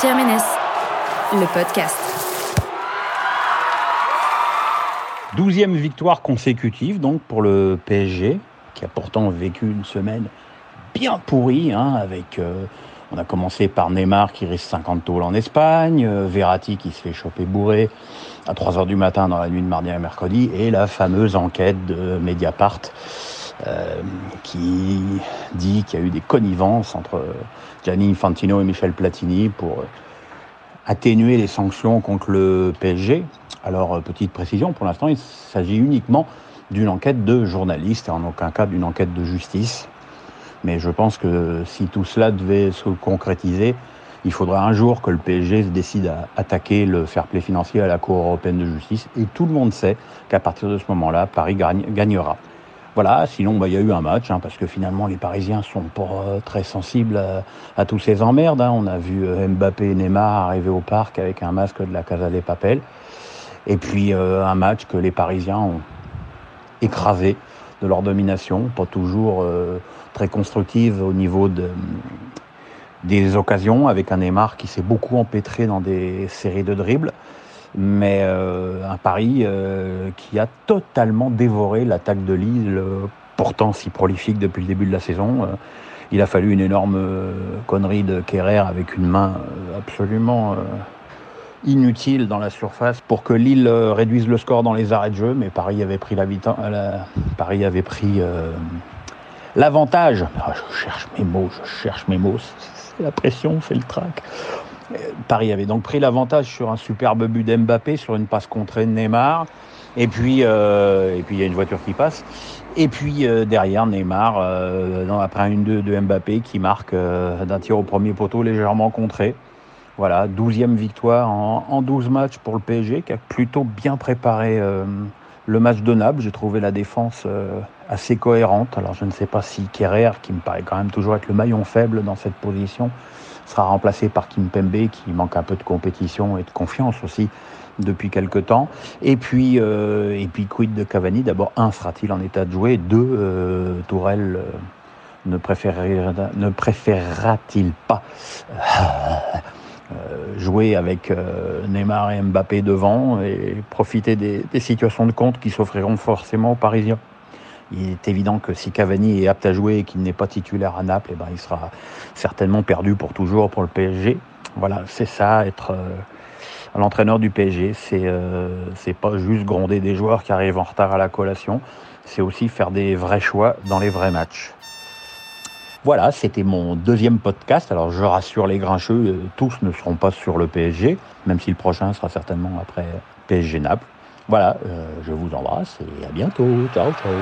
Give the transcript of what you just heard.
Pierre Ménès, le podcast. Douzième victoire consécutive donc pour le PSG, qui a pourtant vécu une semaine bien pourrie, hein, avec euh, on a commencé par Neymar qui risque 50 tôles en Espagne, euh, Verratti qui se fait choper bourré à 3h du matin dans la nuit de mardi à mercredi, et la fameuse enquête de Mediapart euh, qui dit qu'il y a eu des connivences entre Gianni Infantino et Michel Platini pour atténuer les sanctions contre le PSG. Alors, petite précision, pour l'instant, il s'agit uniquement d'une enquête de journalistes et en aucun cas d'une enquête de justice. Mais je pense que si tout cela devait se concrétiser, il faudra un jour que le PSG décide à attaquer le fair play financier à la Cour européenne de justice. Et tout le monde sait qu'à partir de ce moment-là, Paris gagnera. Voilà, sinon bah, il y a eu un match, hein, parce que finalement les Parisiens sont pas euh, très sensibles à, tous ces emmerdes. Hein. On a vu euh, Mbappé et Neymar arriver au parc avec un masque de la Casa des Papel. Et puis euh, un match que les Parisiens ont écrasé de leur domination, pas toujours très constructive au niveau de, des occasions, avec un Neymar qui s'est beaucoup empêtré dans des séries de dribbles, mais euh, un Paris euh, qui a totalement dévoré l'attaque de Lille, pourtant si prolifique depuis le début de la saison. Euh, il a fallu une énorme connerie de Kerrer avec une main absolument inutile dans la surface pour que Lille réduise le score dans les arrêts de jeu, mais Paris avait pris la, Paris avait pris L'avantage, ah, je cherche mes mots, je cherche mes mots, c'est la pression, c'est le trac. Paris avait donc pris l'avantage sur un superbe but d'Mbappé, sur une passe contrée de Neymar. Et puis, euh, il y a une voiture qui passe. Et puis euh, derrière Neymar, euh, après une 2 de Mbappé qui marque d'un tir au premier poteau légèrement contré. Voilà, 12e victoire en, en, 12 matchs pour le PSG qui a plutôt bien préparé le match de Naples, j'ai trouvé la défense euh, assez cohérente. Alors je ne sais pas si Kerrer, qui me paraît quand même toujours être le maillon faible dans cette position, sera remplacé par Kim Pembe, qui manque un peu de compétition et de confiance aussi depuis quelque temps. Et puis, euh, et puis quid de Cavani D'abord, un, sera-t-il en état de jouer? Deux, euh, Tourelle ne préférera-t-il pas euh, jouer avec euh, Neymar et Mbappé devant et profiter des, situations de compte qui s'offriront forcément aux Parisiens? Il est évident que si Cavani est apte à jouer et qu'il n'est pas titulaire à Naples, eh ben, il sera certainement perdu pour toujours pour le PSG. Voilà, c'est ça, être euh, l'entraîneur du PSG. C'est c'est pas juste gronder des joueurs qui arrivent en retard à la collation, c'est aussi faire des vrais choix dans les vrais matchs. Voilà, c'était mon deuxième podcast. Alors je rassure les grincheux, euh, tous ne seront pas sur le PSG, même si le prochain sera certainement après PSG Naples. Voilà, euh, je vous embrasse et à bientôt. Ciao, ciao.